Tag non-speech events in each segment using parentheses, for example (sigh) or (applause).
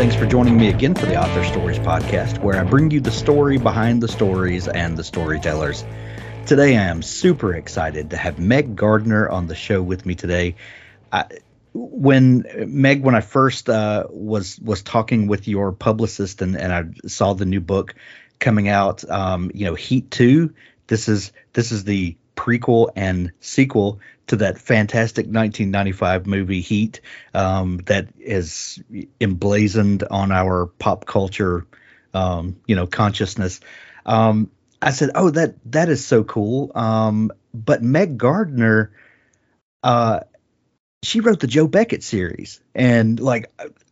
Thanks for joining me again for the Author Stories Podcast, where I bring you the story behind the stories and the storytellers. Today, I am super excited to have Meg Gardiner on the show with me today. I, when Meg, when I first uh, was was talking with your publicist and, and I saw the new book coming out, um, you know, Heat Two. This is this is the prequel and sequel to that fantastic 1995 movie Heat um, that is emblazoned on our pop culture, um, you know, consciousness. Um, I said, "Oh, that that is so cool." Um, but Meg Gardiner, uh, she wrote the Jo Beckett series, and like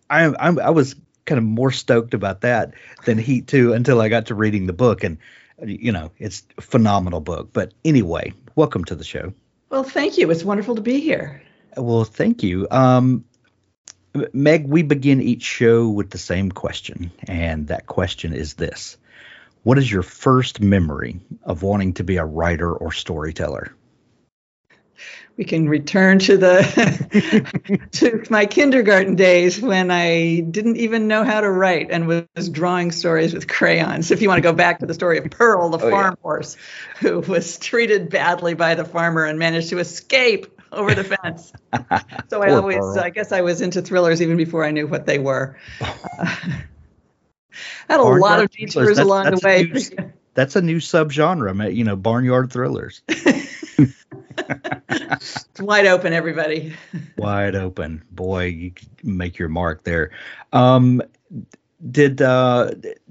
I, I, I was kind of more stoked about that than Heat Two until I got to reading the book, and you know, it's a phenomenal book. But anyway, welcome to the show. Well, thank you. It's wonderful to be here. Well, thank you. Um, Meg, we begin each show with the same question, and that question is this What is your first memory of wanting to be a writer or storyteller? We can return to the (laughs) to my kindergarten days when I didn't even know how to write and was drawing stories with crayons. If you want to go back to the story of Pearl, the Oh, farm yeah. horse, who was treated badly by the farmer and managed to escape over the fence. (laughs) So I always, Pearl. I guess, I was into thrillers even before I knew what they were. Uh, (laughs) I had a Barnyard lot of detours along that's the way. That's a new subgenre, you know, barnyard thrillers. (laughs) It's wide open, everybody. Wide open. Boy, you make your mark there. Um, did uh,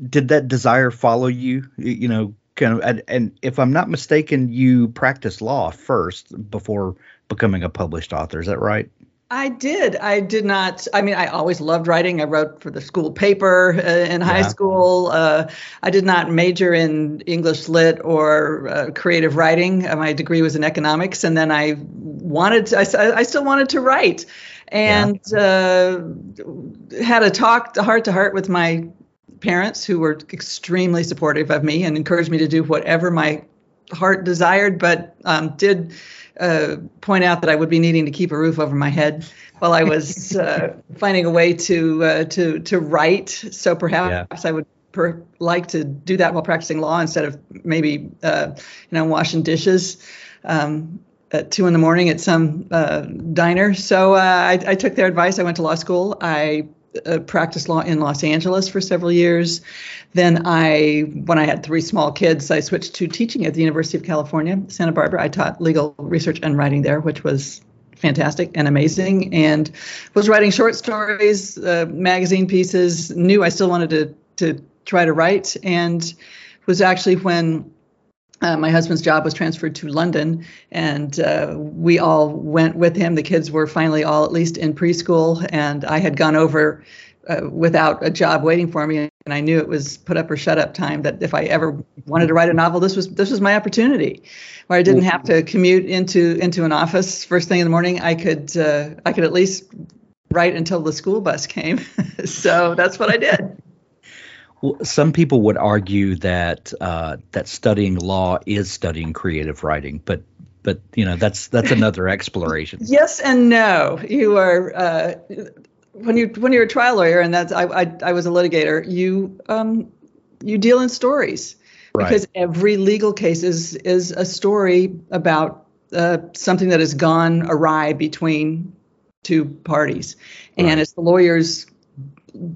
did that desire follow you? You know, kind of, and, and if I'm not mistaken, you practiced law first before becoming a published author. Is that right? I did. I did not. I mean, I always loved writing. I wrote for the school paper uh, in high school. Uh, I did not major in English lit or uh, creative writing. Uh, my degree was in economics, and then I wanted. To, I, I still wanted to write, and uh, had a talk, heart to heart, with my parents, who were extremely supportive of me and encouraged me to do whatever my heart desired, but um, did uh, point out that I would be needing to keep a roof over my head while I was (laughs) uh, finding a way to uh, to to write. So perhaps I would per- like to do that while practicing law instead of maybe uh, you know washing dishes. Um, at two in the morning at some uh, diner. So uh, I, I took their advice. I went to law school. I uh, practiced law in Los Angeles for several years. Then I, when I had three small kids, I switched to teaching at the University of California, Santa Barbara. I taught legal research and writing there, which was fantastic and amazing. And was writing short stories, uh, magazine pieces. Knew I still wanted to to try to write, and was actually when uh, my husband's job was transferred to London, and uh, we all went with him. The kids were finally all at least in preschool, and I had gone over uh, without a job waiting for me, and I knew it was put up or shut up time. That if I ever wanted to write a novel, this was this was my opportunity, where I didn't have to commute into into an office first thing in the morning. I could uh, I could at least write until the school bus came. (laughs) so that's what I did. Well, some people would argue that uh, that studying law is studying creative writing, but but you know that's that's another (laughs) exploration. Yes and no. You are uh, when you when you're a trial lawyer, and that's I I, I was a litigator. You um you deal in stories Right. because every legal case is is a story about uh, something that has gone awry between two parties, Right. and it's the lawyer's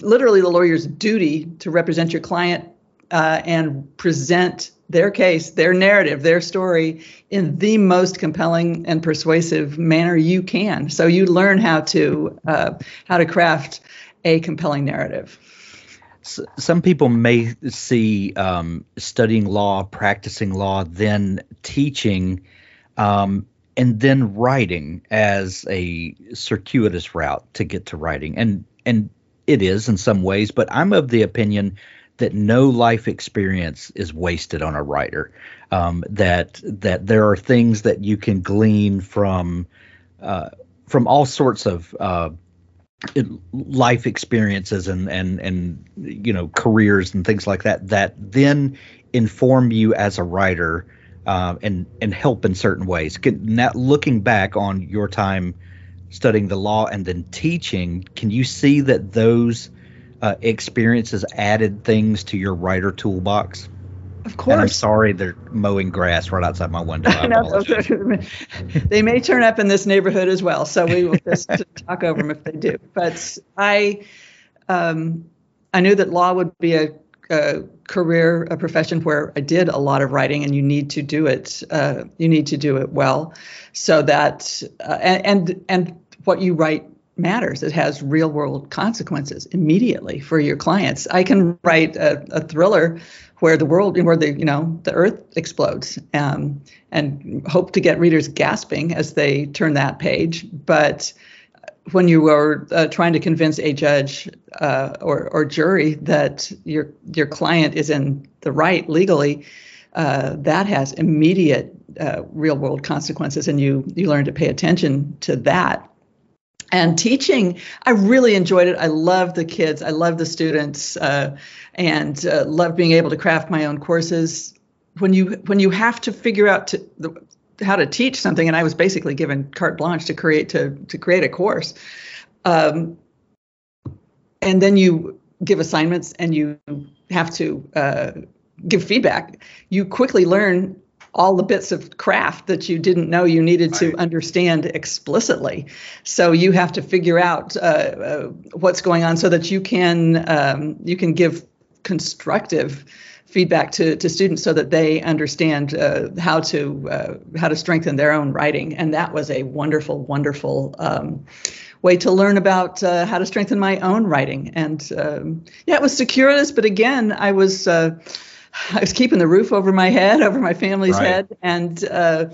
literally the lawyer's duty to represent your client uh, and present their case, their narrative, their story in the most compelling and persuasive manner you can. So you learn how to uh, how to craft a compelling narrative. Some people may see um, studying law, practicing law, then teaching, um, and then writing as a circuitous route to get to writing. And and it is in some ways, but I'm of the opinion that no life experience is wasted on a writer. Um, that that there are things that you can glean from uh, from all sorts of uh, life experiences and and and you know careers and things like that that then inform you as a writer uh, and and help in certain ways. Now, looking back on your time studying the law and then teaching, can you see that those uh, experiences added things to your writer toolbox? Of course. And I'm sorry they're mowing grass right outside my window. Know, (laughs) (laughs) they may turn up in this neighborhood as well, so we will just (laughs) talk over them if they do. But I, um, I knew that law would be a, a, career, a profession where I did a lot of writing, and you need to do it. Uh, you need to do it well, so that uh, and, and what you write matters. It has real world consequences immediately for your clients. I can write a, a thriller where the world, where the you know the earth explodes, um, and hope to get readers gasping as they turn that page. But when you are uh, trying to convince a judge uh, or or jury that your your client is in the right legally, uh, that has immediate uh, real world consequences, and you you learn to pay attention to that. And teaching i really enjoyed it. I love the kids. I love the students uh, and uh, love being able to craft my own courses. When you when you have to figure out to, the, how to teach something and i was basically given carte blanche to create to, to create a course. Um, and then you give assignments and you have to uh, give feedback. You quickly learn all the bits of craft that you didn't know you needed to understand explicitly. So you have to figure out uh, uh, what's going on so that you can um, you can give constructive feedback to, to students so that they understand uh, how to uh, how to strengthen their own writing. And that was a wonderful, wonderful. Um, way to learn about uh, how to strengthen my own writing. And um, yeah, it was circuitous, but again, I was uh, I was keeping the roof over my head, (laughs) over my family's right. head, and uh,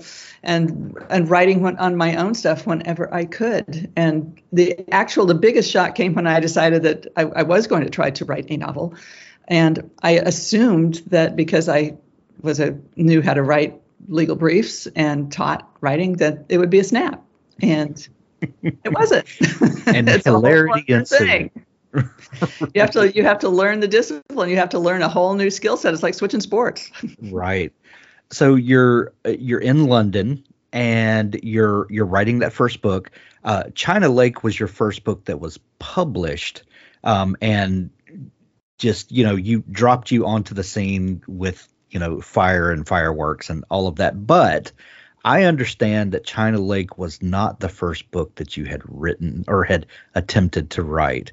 and and writing on my own stuff whenever I could. And the actual, the biggest shock came when I decided that I, I was going to try to write a novel, and I assumed that because I was a knew how to write legal briefs and taught writing that it would be a snap, and it wasn't. (laughs) and (laughs) hilarity ensued. (laughs) you have to you have to learn the discipline. You have to learn a whole new skill set. It's like switching sports. right. So you're you're in London and you're you're writing that first book. Uh, China Lake was your first book that was published, um, and just you know you dropped you onto the scene with you know fire and fireworks and all of that. But I understand that China Lake was not the first book that you had written or had attempted to write.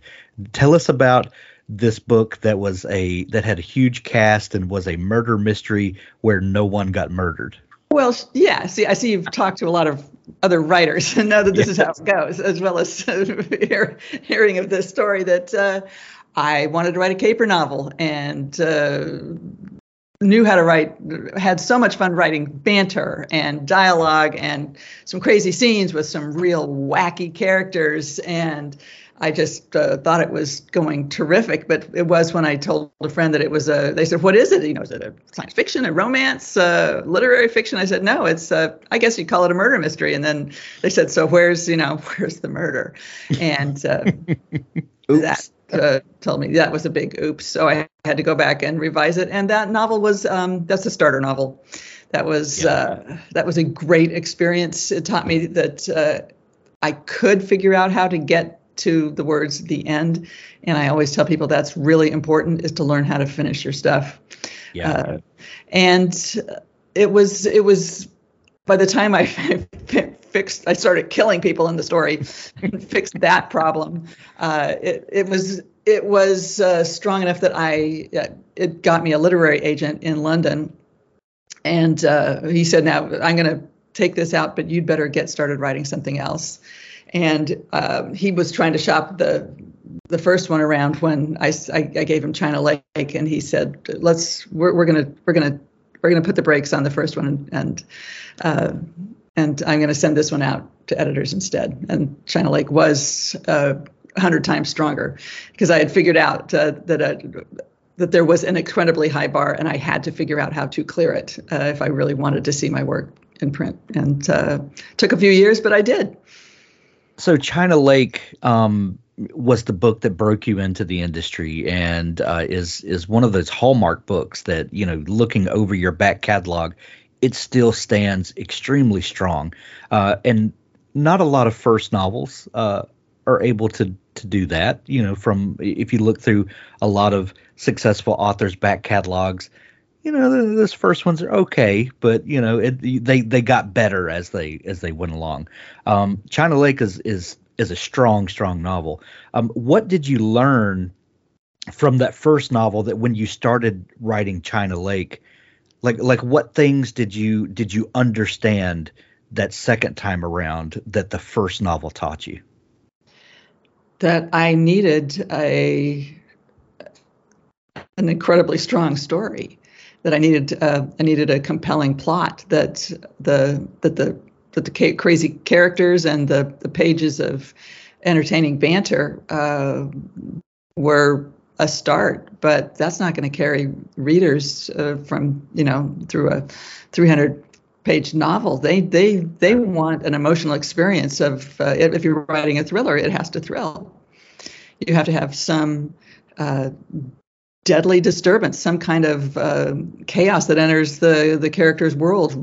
Tell us about this book that was a that had a huge cast and was a murder mystery where no one got murdered. Well, yeah. See, I see you've talked to a lot of other writers and know that this is how it goes, as well as (laughs) hearing of this story that uh, I wanted to write a caper novel and uh, knew how to write, had so much fun writing banter and dialogue and some crazy scenes with some real wacky characters. And I just uh, thought it was going terrific. But it was when I told a friend that it was a, they said, what is it? You know, is it a science fiction, a romance, uh, literary fiction? I said, no, it's, uh, I guess you'd call it a murder mystery. And then they said, so where's, you know, (laughs) where's the murder? And uh, that uh, told me that was a big oops. So I had to go back and revise it. And that novel was um, that's a starter novel. That was yeah. uh, that was a great experience. It taught me that uh, I could figure out how to get to the words the end. And I always tell people that's really important is to learn how to finish your stuff. Yeah. Uh, and it was it was by the time I (laughs) fixed, I started killing people in the story, and (laughs) fixed that problem. Uh, it, it was it was uh, strong enough that I uh, it got me a literary agent in London, and uh, he said, "Now I'm going to take this out, but you'd better get started writing something else." And um, he was trying to shop the the first one around when I, I, I gave him China Lake, and he said, "Let's we're, we're gonna we're gonna we're gonna put the brakes on the first one and." uh, and I'm going to send this one out to editors instead. And China Lake was uh, hundred times stronger because I had figured out uh, that uh, that there was an incredibly high bar, and I had to figure out how to clear it uh, if I really wanted to see my work in print. And uh, took a few years, but I did. So China Lake um, was the book that broke you into the industry, and uh, is is one of those hallmark books that you know, looking over your back catalog, it still stands extremely strong. Uh, and not a lot of first novels uh, are able to to do that. You know, from if you look through a lot of successful authors' back catalogs, you know, those first ones are okay, but you know, it, they they got better as they as they went along. Um, China Lake is is is a strong strong novel. Um, what did you learn from that first novel that when you started writing China Lake, like like what things did you did you understand that second time around that the first novel taught you? That I needed a an incredibly strong story that I needed uh, I needed a compelling plot that the that the that the crazy characters and the the pages of entertaining banter uh, were a start, but that's not going to carry readers uh, from you know through a 300 page novel. They they they want an emotional experience of uh, if you're writing a thriller, it has to thrill. You have to have some uh, deadly disturbance, some kind of uh, chaos that enters the the character's world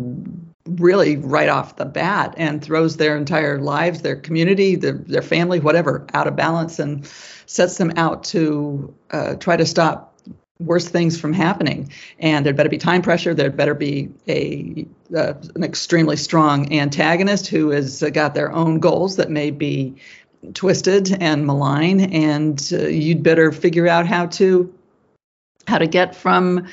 really right off the bat and throws their entire lives, their community, their, their family, whatever, out of balance and sets them out to uh, try to stop worse things from happening. And there'd better be time pressure. There'd better be a uh, an extremely strong antagonist who has got their own goals that may be twisted and malign. And uh, you'd better figure out how to how to get from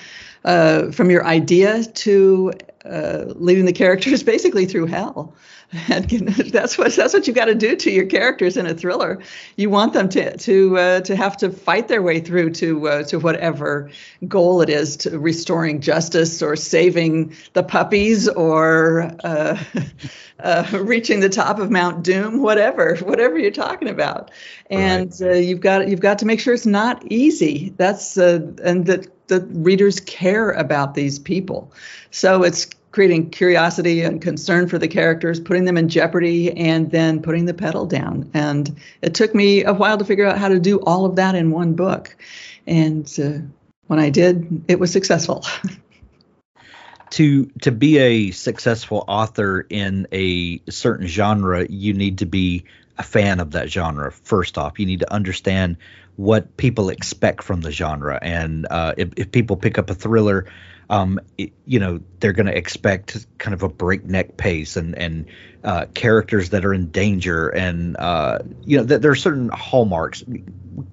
uh, from your idea to uh, leading the characters (laughs) basically through hell. (laughs) And that's what that's what you got to do to your characters in a thriller. You want them to to uh, to have to fight their way through to uh, to whatever goal it is to restoring justice or saving the puppies or uh, (laughs) uh, reaching the top of Mount Doom, whatever whatever you're talking about. And right. Uh, you've got you've got to make sure it's not easy. That's and that the readers care about these people. So it's creating curiosity and concern for the characters, putting them in jeopardy, and then putting the pedal down. And it took me a while to figure out how to do all of that in one book. And uh, when I did, it was successful. (laughs) to to be a successful author in a certain genre, you need to be a fan of that genre. First off, you need to understand what people expect from the genre, and uh, if, if people pick up a thriller um, it, you know they're going to expect kind of a breakneck pace and and uh, characters that are in danger. And uh, you know th- there are certain hallmarks. We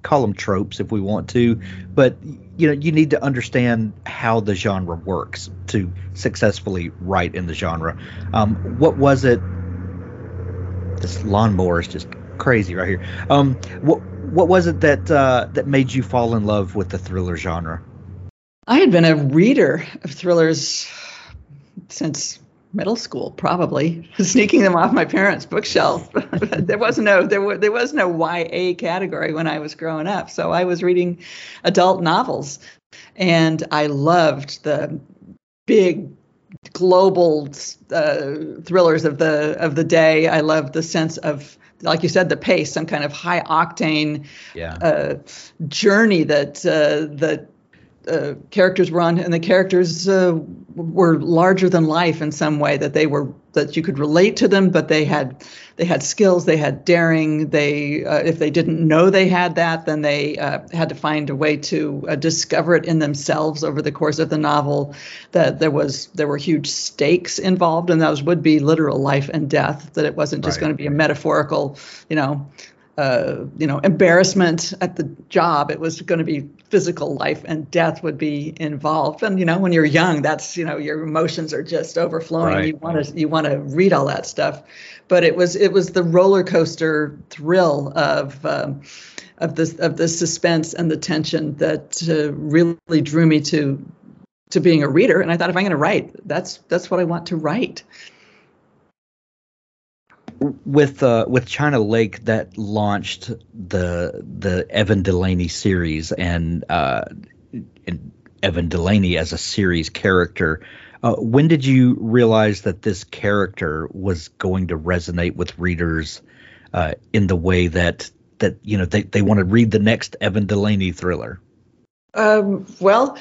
call them tropes if we want to but you know you need to understand how the genre works to successfully write in the genre. Um, what was it? This lawnmower is just crazy right here. Um, what what was it that uh, that made you fall in love with the thriller genre I had been a reader of thrillers since middle school, probably (laughs) sneaking them off my parents' bookshelf. (laughs) there was no there was there was no YA category when I was growing up, so I was reading adult novels, and I loved the big global uh, thrillers of the of the day. I loved the sense of like you said, the pace, some kind of high octane yeah. uh, journey that uh, that uh, characters were on, and the characters uh, were larger than life in some way. That they were that you could relate to them, but they had they had skills, they had daring. They uh, if they didn't know they had that, then they uh, had to find a way to uh, discover it in themselves over the course of the novel. That there was there were huge stakes involved, and those would be literal life and death. That it wasn't just right. going to be a metaphorical, you know. Uh, you know, embarrassment at the job. It was going to be physical life and death would be involved. And you know, when you're young, that's you know, your emotions are just overflowing. Right. You want to you want to read all that stuff. But it was it was the roller coaster thrill of. Um, of this of the suspense and the tension that uh, really drew me to to being a reader and i thought if i'm going to write that's that's what i want to write with uh, with China Lake that launched the the Evan Delaney series and, uh, and Evan Delaney as a series character. Uh, when did you realize that this character was going to resonate with readers uh, in the way that that you know they, they want to read the next Evan Delaney thriller? Um, well,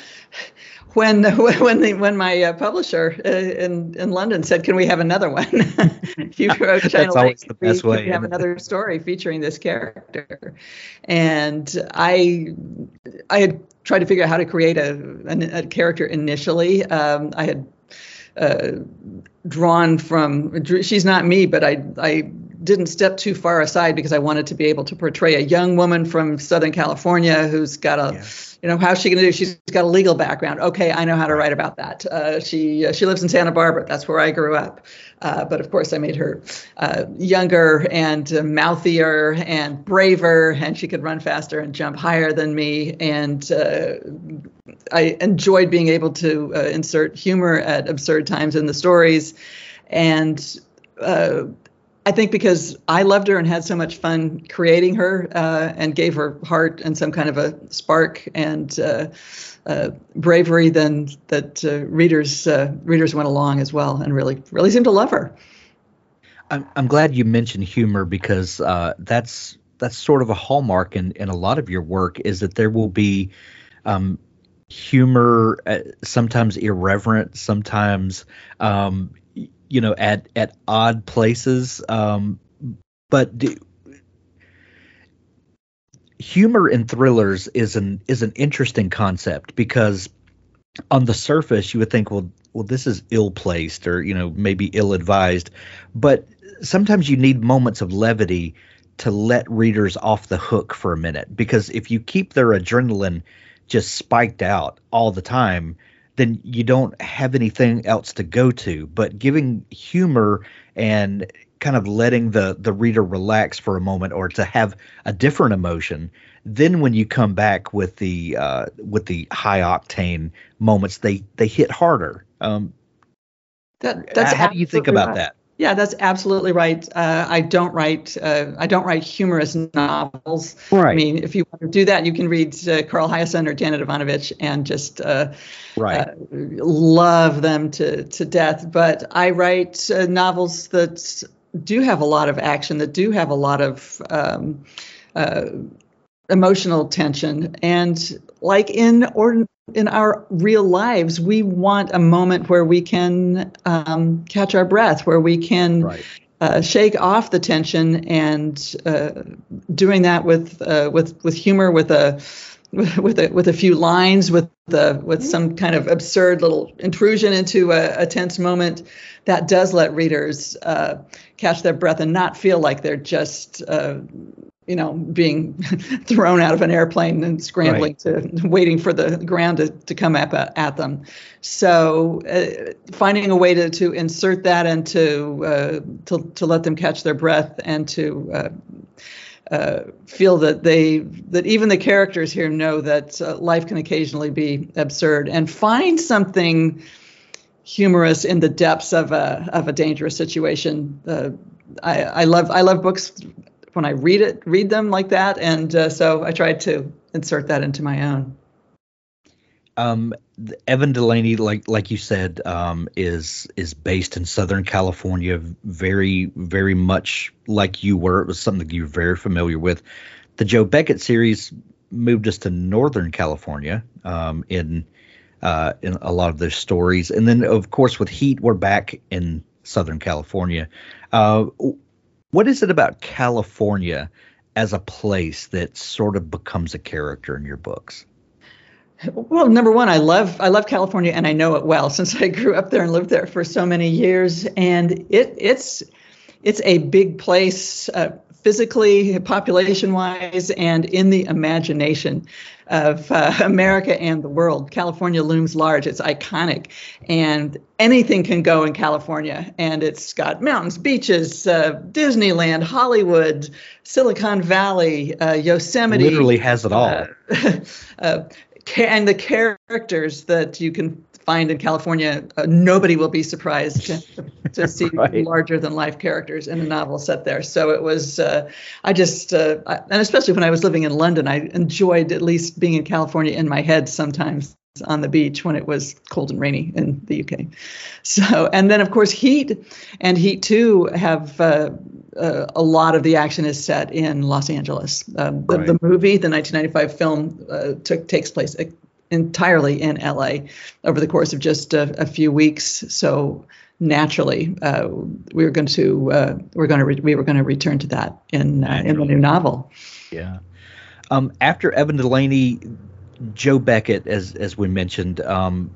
when (laughs) when the, when my uh, publisher uh, in in London said, "Can we have another one?" (laughs) you (laughs) wrote China That's always the best we, way. Can we have another story featuring this character, and I I had tried to figure out how to create a a, a character initially. Um, I had uh, drawn from she's not me, but I I didn't step too far aside because I wanted to be able to portray a young woman from Southern California who's got a, yeah. you know, how's she going to do? She's got a legal background. Okay, I know how to write about that. Uh, she uh, she lives in Santa Barbara. That's where I grew up. Uh, but of course, I made her uh, younger and mouthier and braver, and she could run faster and jump higher than me. And uh, I enjoyed being able to uh, insert humor at absurd times in the stories. And I think because I loved her and had so much fun creating her uh, and gave her heart and some kind of a spark and uh, uh, bravery, then that uh, readers uh, readers went along as well and really really seemed to love her. I'm, I'm glad you mentioned humor because uh, that's that's sort of a hallmark in, in a lot of your work is that there will be um, humor, sometimes irreverent, sometimes um, you know at at odd places um but do, humor in thrillers is an is an interesting concept because on the surface you would think well well this is ill placed or you know maybe ill advised but sometimes you need moments of levity to let readers off the hook for a minute because if you keep their adrenaline just spiked out all the time then you don't have anything else to go to. But giving humor and kind of letting the the reader relax for a moment or to have a different emotion then when you come back with the uh, with the high octane moments they they hit harder um, that, that's how do you think about right. that yeah, that's absolutely right. Uh, I don't write uh, I don't write humorous novels. Right. I mean, if you want to do that, you can read uh, Carl Hiaasen or Janet Evanovich and just uh, right. Uh, love them to to death. But I write uh, novels that do have a lot of action, that do have a lot of um, emotional tension, and like in ordinary in our real lives, we want a moment where we can um, catch our breath, where we can right. uh, shake off the tension, and uh, doing that with uh, with with humor, with a (laughs) with a with a few lines, with the with some kind of absurd little intrusion into a, a tense moment, that does let readers uh, catch their breath and not feel like they're just uh, you know, being (laughs) thrown out of an airplane and scrambling right. to waiting for the ground to, to come up at them. So uh, finding a way to, to insert that and to, uh, to, to let them catch their breath and to uh, uh feel that they that even the characters here know that uh, life can occasionally be absurd and find something humorous in the depths of a of a dangerous situation. Uh, I, I love I love books when I read it, read them like that, and uh, so I tried to insert that into my own. Um, Evan Delaney, like like you said, um, is is based in Southern California, very very much like you were. It was something that you're very familiar with. The Jo Beckett series moved us to Northern California um, in uh, in a lot of those stories, and then of course with Heat, we're back in Southern California. Uh, what is it about California as a place that sort of becomes a character in your books? Well, number one, I love I love California and I know it well since I grew up there and lived there for so many years. And it it's it's a big place uh, physically, population wise, and in the imagination of uh, America and the world. California looms large. It's iconic, and anything can go in California. And it's got mountains, beaches, uh, Disneyland, Hollywood, Silicon Valley, uh, Yosemite. Literally has it all. (laughs) Uh, uh, and the characters that you can find in California, uh, nobody will be surprised to, to (laughs) see right. larger than life characters in a novel set there. So it was, uh, I just, uh, I, and especially when I was living in London, I enjoyed at least being in California in my head sometimes on the beach when it was cold and rainy in the UK. So, and then of course Heat and Heat 2 have uh, uh, a lot of the action is set in Los Angeles. Um, the, right. the, movie, the 1995 film, uh, took takes place entirely in LA over the course of just a, a few weeks. So naturally, uh, we were going to uh, we're going to re- we were going to return to that in uh, in the new novel. Yeah. Um, after Evan Delaney, Jo Beckett, as as we mentioned, um,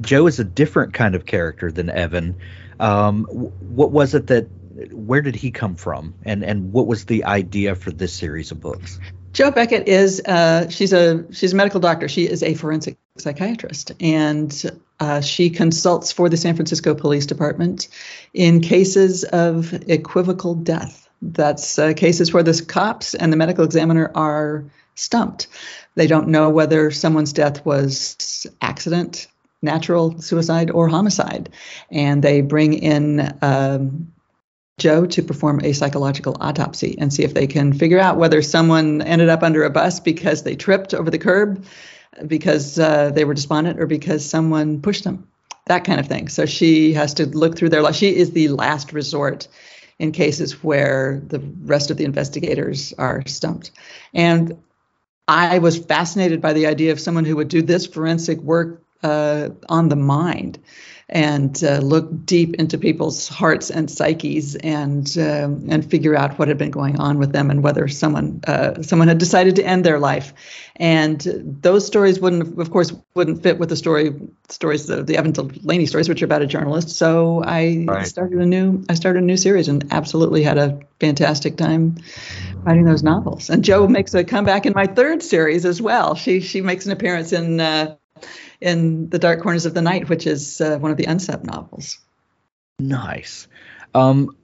Jo is a different kind of character than Evan. Um, what was it that? Where did he come from, and and what was the idea for this series of books? Jo Beckett is uh, she's a she's a medical doctor. She is a forensic psychiatrist, and uh, she consults for the San Francisco Police Department in cases of equivocal death. That's uh, cases where the cops and the medical examiner are stumped. They don't know whether someone's death was accident, natural suicide, or homicide, and they bring in um, Jo to perform a psychological autopsy and see if they can figure out whether someone ended up under a bus because they tripped over the curb, because uh, they were despondent, or because someone pushed them. That kind of thing. So she has to look through their life. She is the last resort in cases where the rest of the investigators are stumped. And I was fascinated by the idea of someone who would do this forensic work uh, on the mind and uh, look deep into people's hearts and psyches and um, and figure out what had been going on with them and whether someone uh, someone had decided to end their life. And those stories wouldn't, of course, wouldn't fit with the story stories the, the Evan Delaney stories, which are about a journalist. So I right. started a new I started a new series and absolutely had a fantastic time writing those novels. And Jo makes a comeback in my third series as well. She she makes an appearance in. Uh, in The Dark Corners of the Night, which is uh, one of the Unsub novels. Nice. Um,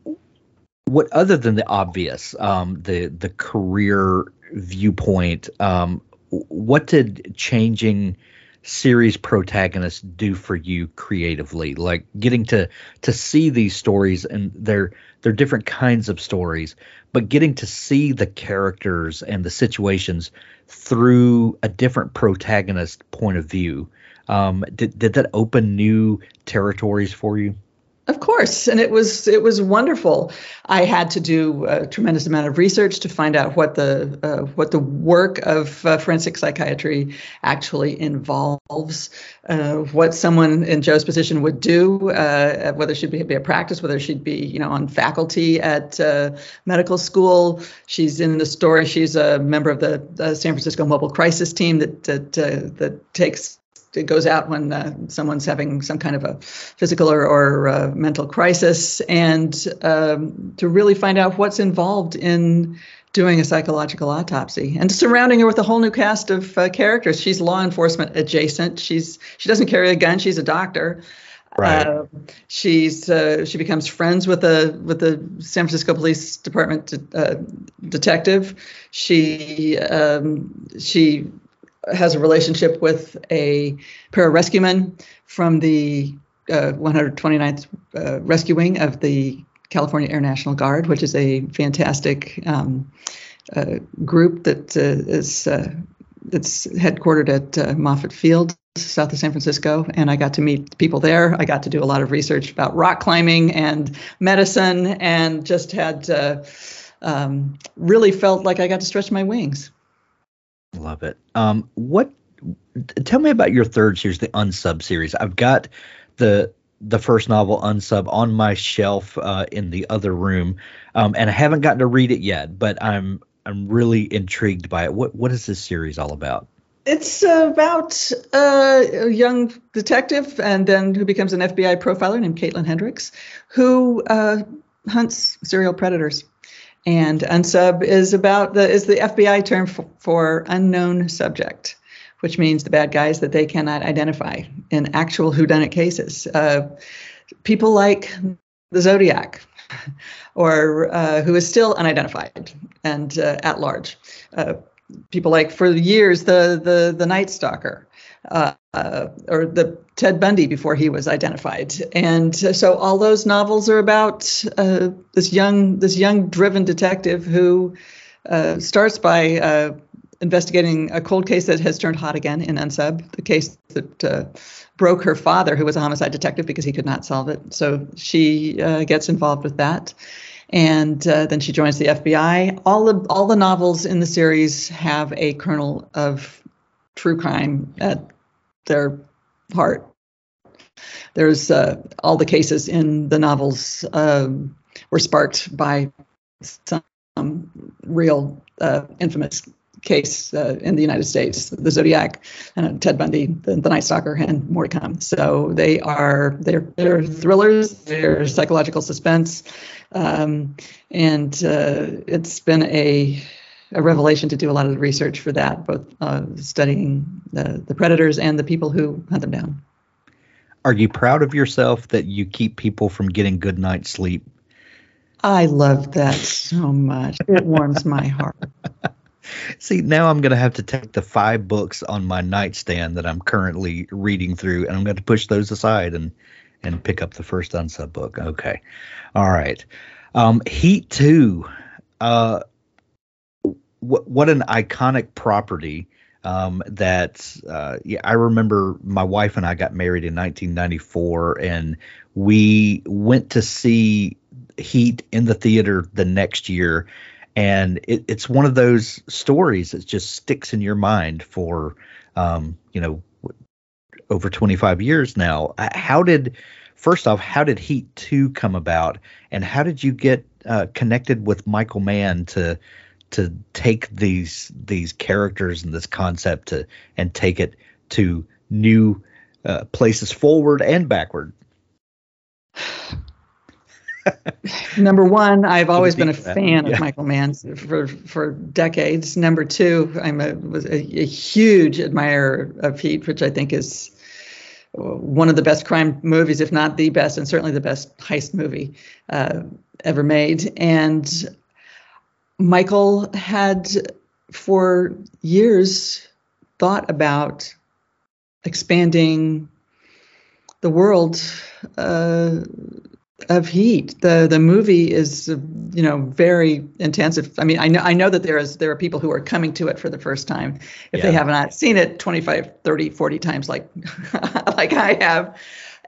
what other than the obvious, um, the the career viewpoint, um, what did changing series protagonists do for you creatively? Like getting to to see these stories and they're they're different kinds of stories, but getting to see the characters and the situations through a different protagonist point of view um, did did that open new territories for you? Of course, and it was it was wonderful. I had to do a tremendous amount of research to find out what the uh, what the work of uh, forensic psychiatry actually involves, uh, what someone in Jo's position would do, uh, whether she'd be, be, a practice, whether she'd be you know on faculty at uh, medical school. She's in the story. She's a member of the, San Francisco Mobile Crisis Team that that uh, that takes it goes out when uh, someone's having some kind of a physical or, or uh, mental crisis, and um, to really find out what's involved in doing a psychological autopsy, and surrounding her with a whole new cast of uh, characters. She's law enforcement adjacent. She's she doesn't carry a gun. She's a doctor. Right. Uh, she's uh, she becomes friends with the with the San Francisco Police Department uh, detective. She um, she has a relationship with a pararescueman from the uh, 129th uh, Rescue Wing of the California Air National Guard, which is a fantastic um, uh, group that uh, is uh, that's headquartered at uh, Moffett Field, south of San Francisco. And I got to meet people there. I got to do a lot of research about rock climbing and medicine, and just had um, really felt like I got to stretch my wings. Love it. Um, what? Tell me about your third series, the Unsub series. I've got the the first novel Unsub on my shelf uh, in the other room, um, and I haven't gotten to read it yet. But I'm I'm really intrigued by it. What what is this series all about? It's about a young detective, and then who becomes an FBI profiler named Caitlin Hendrix, who uh, hunts serial predators. And unsub is about the is the FBI term for, for unknown subject, which means the bad guys that they cannot identify in actual whodunit cases. Uh, people like the Zodiac, or uh, who is still unidentified and uh, at large. Uh, people like for years the the the Night Stalker. Uh, uh, or the Ted Bundy before he was identified, and so all those novels are about uh, this young this young driven detective who uh, starts by uh, investigating a cold case that has turned hot again in Unsub, the case that uh, broke her father, who was a homicide detective, because he could not solve it. So she uh, gets involved with that, and uh, then she joins the FBI. All the all the novels in the series have a kernel of true crime at their heart. There's uh, all the cases in the novels um, were sparked by some real uh, infamous case uh, in the United States, the Zodiac, uh, Ted Bundy, the, the, Night Stalker, and more to come. So they are they're they're thrillers, they're psychological suspense, um, and uh, it's been a a revelation to do a lot of the research for that, both uh, studying the, the predators and the people who hunt them down. Are you proud of yourself that you keep people from getting good night's sleep? I love that so much. It warms my heart. (laughs) See, now I'm going to have to take the five books on my nightstand that I'm currently reading through, and I'm going to push those aside and and pick up the first unsub book. Okay, all right. Um, Heat Two. Uh, what what an iconic property. Um, that uh, yeah, I remember my wife and I got married in 1994, and we went to see Heat in the theater the next year and it, it's one of those stories that just sticks in your mind for um, you know over 25 years now how did first off how did heat 2 come about and how did you get uh, connected with michael mann to to take these these characters and this concept to and take it to new uh, places forward and backward (sighs) Number one, I've always been a fan yeah. of Michael Mann for for decades. Number two, I'm a was a, a, huge admirer of Heat, which I think is one of the best crime movies, if not the best, and certainly the best heist movie uh, ever made. And Michael had for years thought about expanding the world. Uh, of heat the the movie is you know very intensive i mean i know i know that there is there are people who are coming to it for the first time if yeah. they have not seen it 25 30 40 times like (laughs) like i have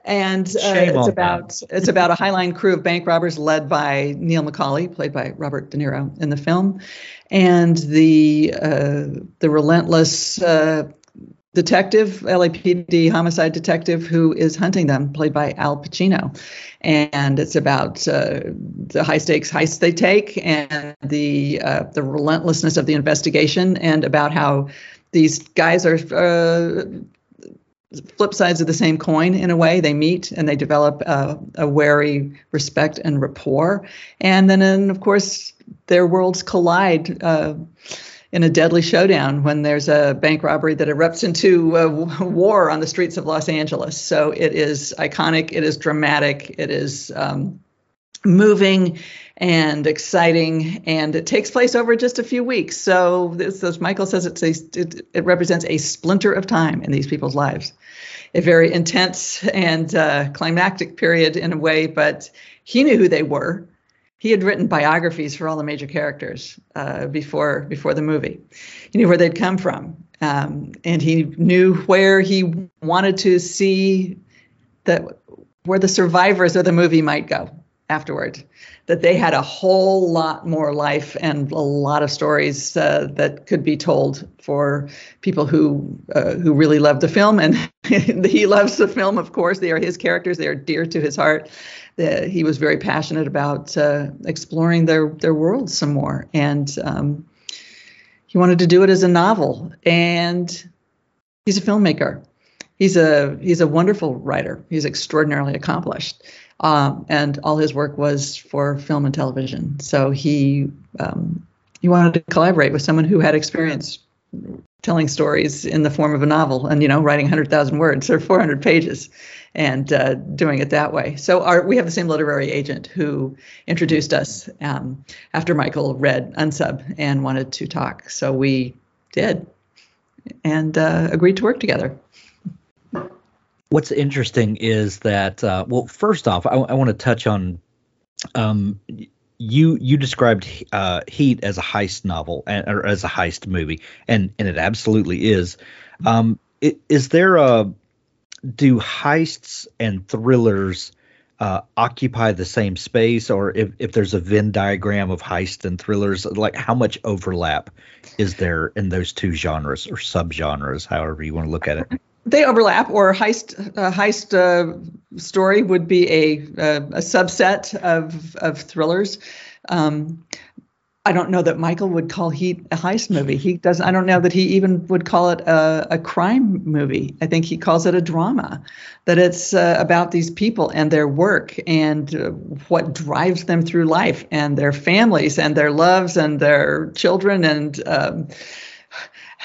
and uh, it's about them. it's about a highline crew of bank robbers led by Neil McCauley, played by Robert De Niro in the film, and the uh, the relentless uh, detective, LAPD homicide detective, who is hunting them, played by Al Pacino. And it's about uh, the high stakes heists they take and the uh, the relentlessness of the investigation, and about how these guys are. Uh, flip sides of the same coin in a way they meet and they develop a wary respect and rapport and then and of course their worlds collide uh, in a deadly showdown when there's a bank robbery that erupts into a (laughs) war on the streets of Los Angeles. So it is iconic, it is dramatic, it is um, moving and exciting, and it takes place over just a few weeks. So, this, as Michael says, it's a, it, it represents a splinter of time in these people's lives. A very intense and uh, climactic period in a way, but he knew who they were he had written biographies for all the major characters uh, before before the movie. He knew where they'd come from, um, and he knew where he wanted to see that where the survivors of the movie might go afterward. That they had a whole lot more life and a lot of stories uh, that could be told for people who uh, who really love the film, and (laughs) he loves the film. Of course, they are his characters; they are dear to his heart that he was very passionate about uh, exploring their their world some more, and um, he wanted to do it as a novel. And he's a filmmaker. He's a he's a wonderful writer. He's extraordinarily accomplished, um, and all his work was for film and television. So he um, he wanted to collaborate with someone who had experience telling stories in the form of a novel and you know writing 100,000 words or 400 pages and uh, doing it that way. So our, we have the same literary agent who introduced us um, after Michael read Unsub and wanted to talk. So we did, and uh, agreed to work together. What's interesting is that, uh, well, first off, I, I want to touch on um, you. You described uh, Heat as a heist novel and, or as a heist movie, and and it absolutely is. Um, it, is there a do heists and thrillers uh, occupy the same space, or if, if there's a Venn diagram of heist and thrillers, like how much overlap is there in those two genres or subgenres, however you want to look at it? They overlap, or heist heist uh, story would be a uh, a subset of of thrillers. Um, I don't know that Michael would call Heat a heist movie. He doesn't. I don't know that he even would call it a, a crime movie. I think he calls it a drama. That it's uh, about these people and their work and uh, what drives them through life and their families and their loves and their children and um,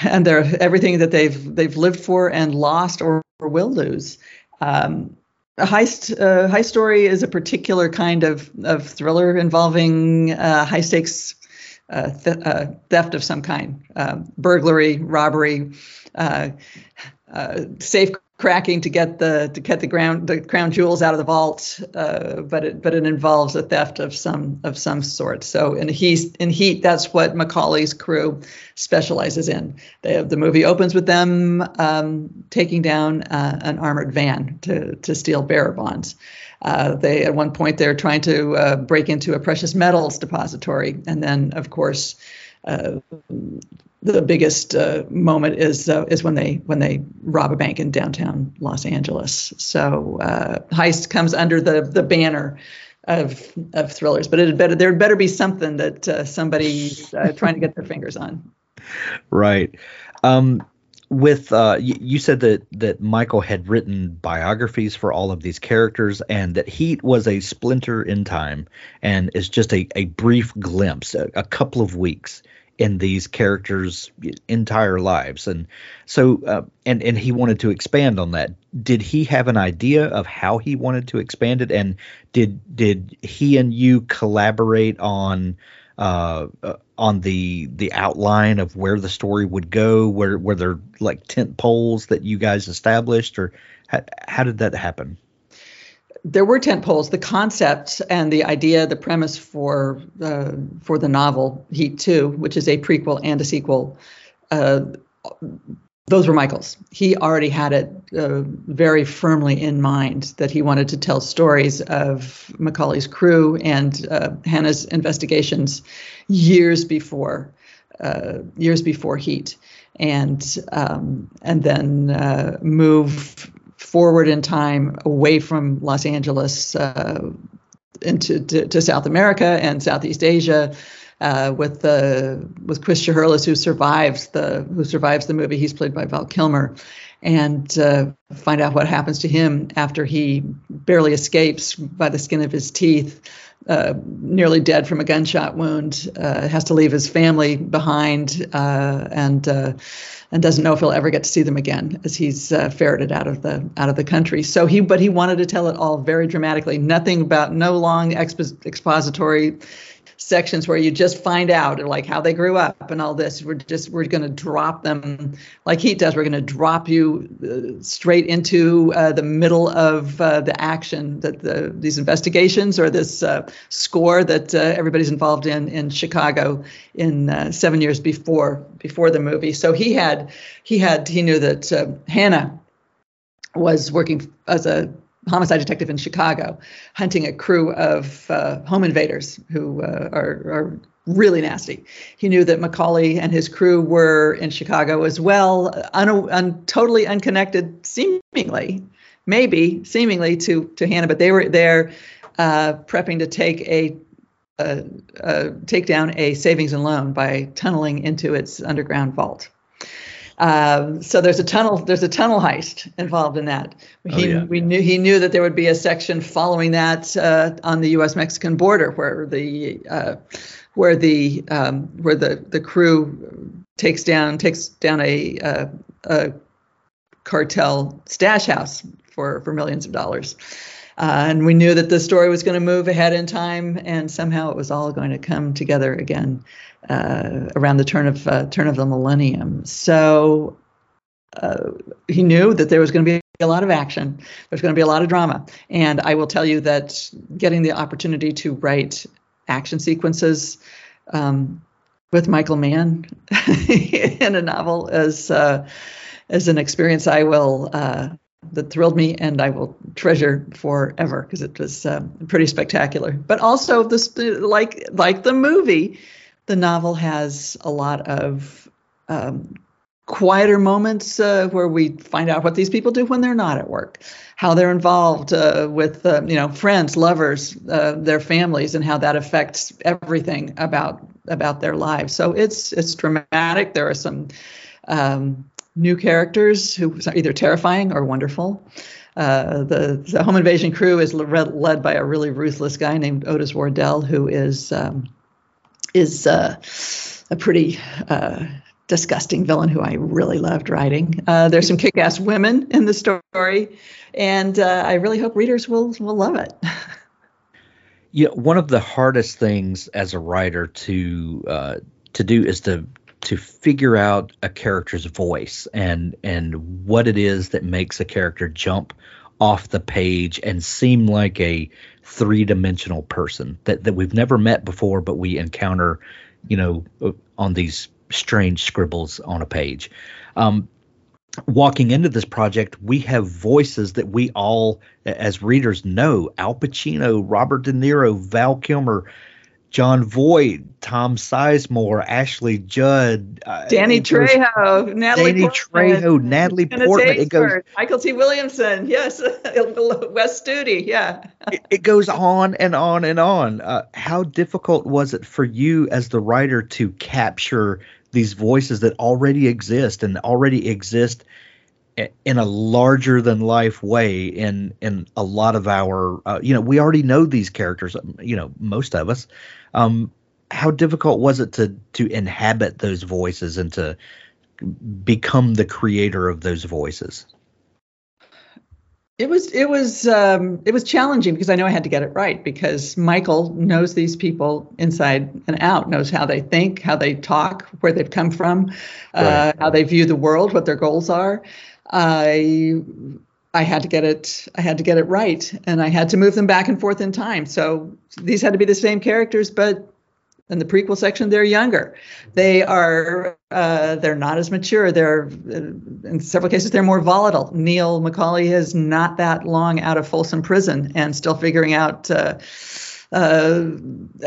and their everything that they've they've lived for and lost or, or will lose. Um, a heist uh, heist story is a particular kind of of thriller involving uh, high stakes uh, th- uh, theft of some kind, um, burglary, robbery, uh, uh, safe cracking to get the to get the ground the crown jewels out of the vault, uh, but it but it involves a theft of some of some sort. So in heat in heat, that's what McCauley's crew specializes in. They the movie opens with them um, taking down an armored van to to steal bearer bonds. Uh, they at one point they're trying to uh, break into a precious metals depository, and then of course. Uh, the biggest uh, moment is uh, is when they when they rob a bank in downtown Los Angeles. So uh, heist comes under the the banner of of thrillers, but it better there better be something that somebody trying to get their fingers on. Right. Um, with uh, you, you said that that Michael had written biographies for all of these characters, and that Heat was a splinter in time, and is just a, a brief glimpse, a, a couple of weeks in these characters' entire lives, and so uh, and and he wanted to expand on that. Did he have an idea of how he wanted to expand it, and did did he and you collaborate on? Uh, uh, on the the outline of where the story would go? Where were there like tent poles that you guys established, or how, how did that happen? There were tent poles. The concept and the idea, the premise for uh, for the novel Heat Two, which is a prequel and a sequel, uh, those were Michael's. He already had it uh, very firmly in mind that he wanted to tell stories of McCauley's crew and uh, Hanna's investigations years before, uh, years before Heat, and um, and then uh, move forward in time away from Los Angeles uh, into to, to South America and Southeast Asia uh, with the with Chris Shiherlis, who survives the who survives the movie. He's played by Val Kilmer, and uh, find out what happens to him after he barely escapes by the skin of his teeth. Uh, nearly dead from a gunshot wound, uh, has to leave his family behind, uh, and uh, and doesn't know if he'll ever get to see them again as he's ferreted out of the out of the country. So he, but he wanted to tell it all very dramatically. Nothing about no long expo- expository sections where you just find out like how they grew up and all this. We're just we're going to drop them like Heat does. We're going to drop you uh, straight into uh, the middle of uh, the action that the, these investigations or this uh, score that uh, everybody's involved in in Chicago in uh, seven years before before the movie. So he had he had he knew that Hanna was working as a homicide detective in Chicago, hunting a crew of uh, home invaders who uh, are, are really nasty. He knew that McCauley and his crew were in Chicago as well, un- un- totally unconnected, seemingly, maybe seemingly to to Hanna, but they were there uh, prepping to take a uh, uh, take down a savings and loan by tunneling into its underground vault. Um, so there's a tunnel. There's a tunnel heist involved in that. Oh, he, oh, yeah. We knew he knew that there would be a section following that uh, on the U.S. Mexican border where the uh, where the um, where the the crew takes down takes down a, uh, a cartel stash house for for millions of dollars. Uh, and we knew that the story was going to move ahead in time, and somehow it was all going to come together again uh, around the turn of uh, turn of the millennium. So uh, he knew that there was going to be a lot of action. There's going to be a lot of drama, and I will tell you that getting the opportunity to write action sequences um, with Michael Mann (laughs) in a novel is uh, is an experience I will uh, that thrilled me and I will treasure forever because it was uh, pretty spectacular. But also this like like the movie, the novel has a lot of um, quieter moments uh, where we find out what these people do when they're not at work, how they're involved uh, with uh, you know friends, lovers, uh, their families, and how that affects everything about about their lives. So it's it's dramatic. There are some um, new characters who are either terrifying or wonderful. Uh, the, the home invasion crew is led by a really ruthless guy named Otis Wardell, who is um, is uh, a pretty uh, disgusting villain who I really loved writing. Uh, there's some kick-ass women in the story, and uh, I really hope readers will will love it. (laughs) yeah, one of the hardest things as a writer to uh, to do is to to figure out a character's voice and and what it is that makes a character jump off the page and seem like a three-dimensional person that, that we've never met before but we encounter you know on these strange scribbles on a page. Um, walking into this project we have voices that we all as readers know al pacino robert de niro val kilmer Jon Voight, Tom Sizemore, Ashley Judd, uh, Danny Trejo, Natalie Danny Portman, Trejo, Natalie Portman. It goes Mykelti Williamson, yes, (laughs) Wes Studi, yeah. it, it, goes on and on and on. Uh, how difficult was it for you as the writer to capture these voices that already exist and already exist in a larger than life way in in a lot of our uh, you know we already know these characters you know most of us um, how difficult was it to to inhabit those voices and to become the creator of those voices? It was it was um, it was challenging because I know I had to get it right because Michael knows these people inside and out, knows how they think, how they talk, where they've come from, uh, how they view the world, what their goals are. I I had to get it I had to get it right and I had to move them back and forth in time. So these had to be the same characters but in the prequel section they're younger. They are uh, they're not as mature. They're in several cases they're more volatile. Neil McCauley is not that long out of Folsom Prison and still figuring out uh, uh,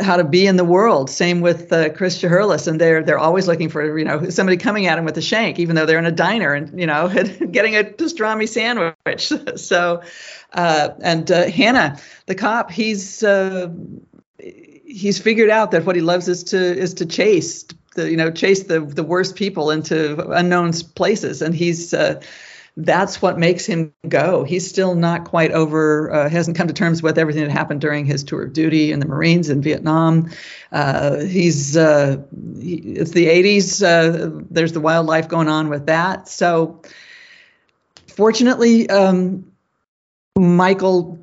how to be in the world. Same with uh, Chris Shiherlis, and they're they're always looking for you know somebody coming at him with a shank, even though they're in a diner and you know (laughs) getting a pastrami sandwich. (laughs) so, uh, and uh, Hanna, the cop, he's uh, he's figured out that what he loves is to is to chase the you know chase the the worst people into unknown places, and he's uh, that's what makes him go. He's still not quite over, uh, hasn't come to terms with everything that happened during his tour of duty in the Marines in Vietnam. Uh, he's, uh, he, it's the 80s. Uh, there's the wildlife going on with that. So, fortunately, um, Michael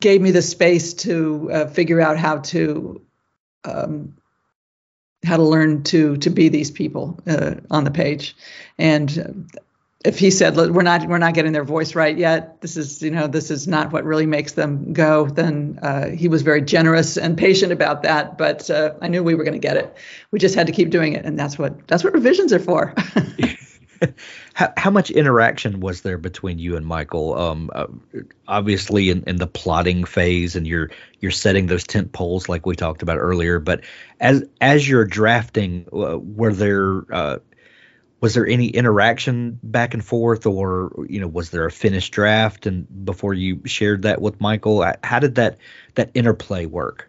gave me the space to uh, figure out how to. Um, how to learn to to be these people uh, on the page, and if he said we're not we're not getting their voice right yet. This is you know this is not what really makes them go then uh, he was very generous and patient about that but uh, i knew we were going to get it. We just had to keep doing it and that's what that's what revisions are for. (laughs) How, how much interaction was there between you and michael? Um, uh, obviously in, in the plotting phase and you're you're setting those tent poles like we talked about earlier but as as you're drafting uh, were there uh, was there any interaction back and forth or you know was there a finished draft and before you shared that with michael how did that that interplay work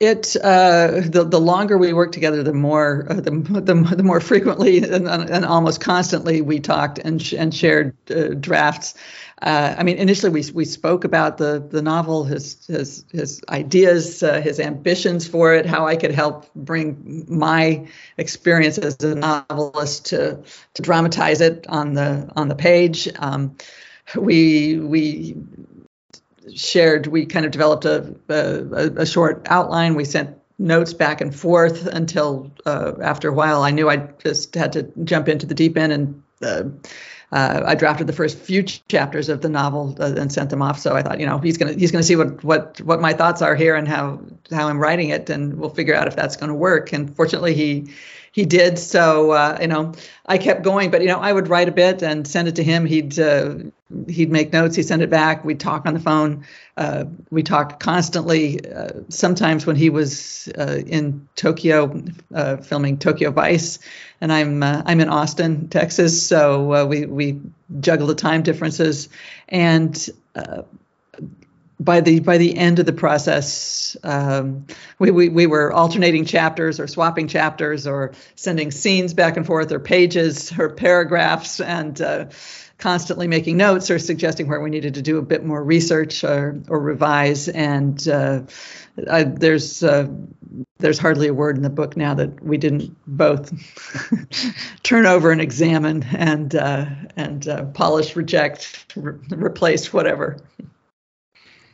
it uh, the the longer we worked together, the more uh, the, the, the more (laughs) frequently and, and almost constantly we talked and sh- and shared uh, drafts. Uh, I mean, initially we we spoke about the the novel, his his his ideas, uh, his ambitions for it, how I could help bring my experience as a novelist to to dramatize it on the on the page. Um, we we shared. We kind of developed a, a, a short outline. We sent notes back and forth until uh, after a while I knew I just had to jump into the deep end and uh, uh, I drafted the first few chapters of the novel uh, and sent them off. So I thought, you know, he's gonna he's gonna see what what what my thoughts are here and how how I'm writing it, and we'll figure out if that's going to work. And fortunately, he he did. So uh, you know, I kept going, but you know, I would write a bit and send it to him. He'd uh, he'd make notes. He'd send it back. We'd talk on the phone. Uh, we talked constantly. Uh, sometimes when he was uh, in Tokyo uh, filming Tokyo Vice, and I'm I'm in Austin, Texas, so we we juggle the time differences and by the by the end of the process, um, we, we we were alternating chapters or swapping chapters or sending scenes back and forth or pages or paragraphs and uh, constantly making notes or suggesting where we needed to do a bit more research or or revise. And uh, I, there's uh, there's hardly a word in the book now that we didn't both (laughs) turn over and examine and uh, and uh, polish, reject, re- replace, whatever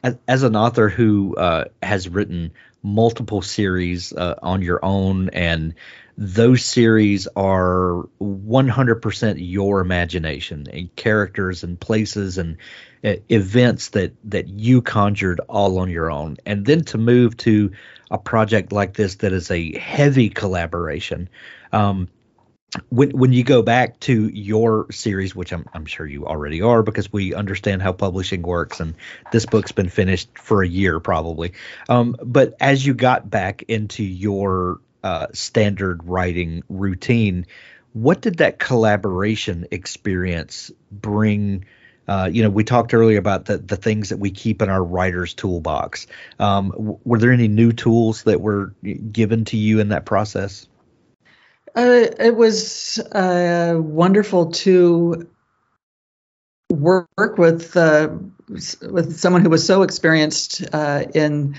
as, as an author who uh, has written multiple series uh, on your own and those series are 100% your imagination and characters and places and uh, events that that you conjured all on your own. And then to move to a project like this that is a heavy collaboration um, when when you go back to your series, which I'm I'm sure you already are, because we understand how publishing works, and this book's been finished for a year probably. Um, but as you got back into your uh, standard writing routine, what did that collaboration experience bring? Uh, you know, we talked earlier about the the things that we keep in our writer's toolbox. Um, w- were there any new tools that were given to you in that process? Uh, it was uh, wonderful to work with uh, with someone who was so experienced uh, in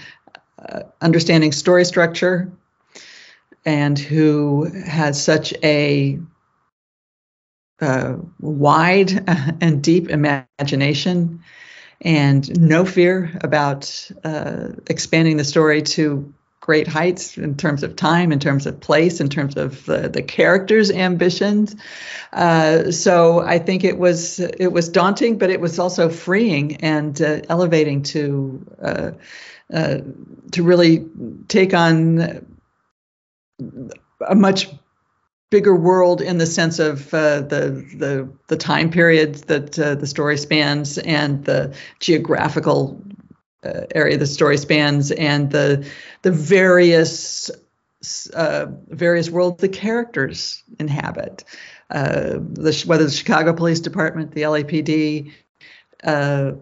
uh, understanding story structure and who has such a uh, wide (laughs) and deep imagination and no fear about expanding the story to great heights in terms of time, in terms of place, in terms of the, the characters' ambitions. Uh, so I think it was it was daunting, but it was also freeing and uh, elevating to uh, uh to really take on a much bigger world in the sense of uh, the the the time period that uh, the story spans and the geographical area the story spans and the the various uh, various worlds the characters inhabit. Uh, the, whether the Chicago Police Department, the LAPD, uh,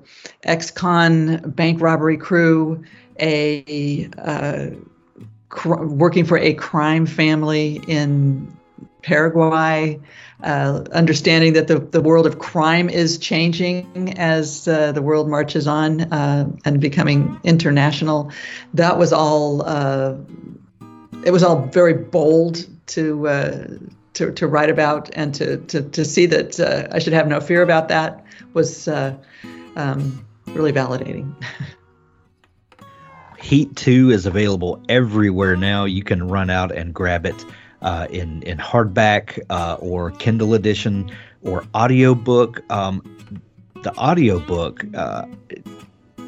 ex-con bank robbery crew, a uh, cr- working for a crime family in Paraguay, uh, understanding that the, the world of crime is changing as uh, the world marches on uh, and becoming international. That was all. Uh, it was all very bold to uh, to to write about and to to to see that uh, I should have no fear about that was um, really validating. (laughs) Heat 2 is available everywhere now. You can run out and grab it uh, in in hardback uh, or Kindle edition or audiobook. Um, the audiobook uh,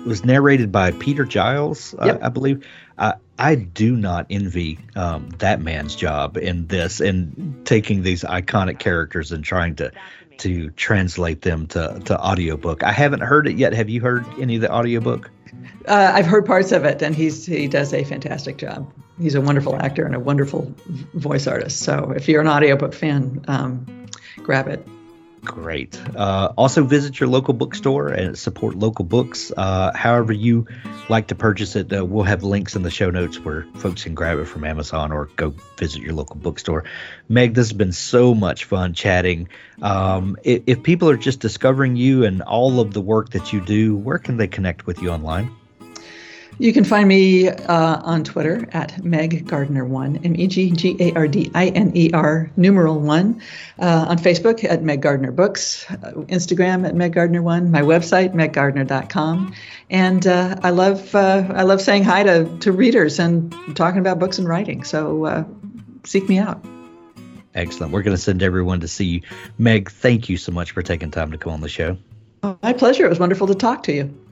was narrated by Peter Giles, uh, yep. I believe. Uh, I do not envy um, that man's job in this and taking these iconic characters and trying to to translate them to, to audiobook. I haven't heard it yet. Have you heard any of the audiobook? Uh, I've heard parts of it, and he's he does a fantastic job. He's a wonderful actor and a wonderful voice artist. So if you're an audiobook fan, um, grab it. Great. Uh, also, visit your local bookstore and support local books. Uh, however, you like to purchase it, uh, we'll have links in the show notes where folks can grab it from Amazon or go visit your local bookstore. Meg, this has been so much fun chatting. Um, if, if people are just discovering you and all of the work that you do, where can they connect with you online? You can find me uh, on Twitter at Meg Gardiner1, M E G G A R D I N E R, numeral one. Uh, on Facebook at Meg Gardiner Books, uh, Instagram at Meg Gardiner1, my website, meggardiner.com. And uh, I love uh, I love saying hi to, to readers and talking about books and writing. So uh, seek me out. Excellent. We're going to send everyone to see you. Meg, thank you so much for taking time to come on the show. My pleasure. It was wonderful to talk to you.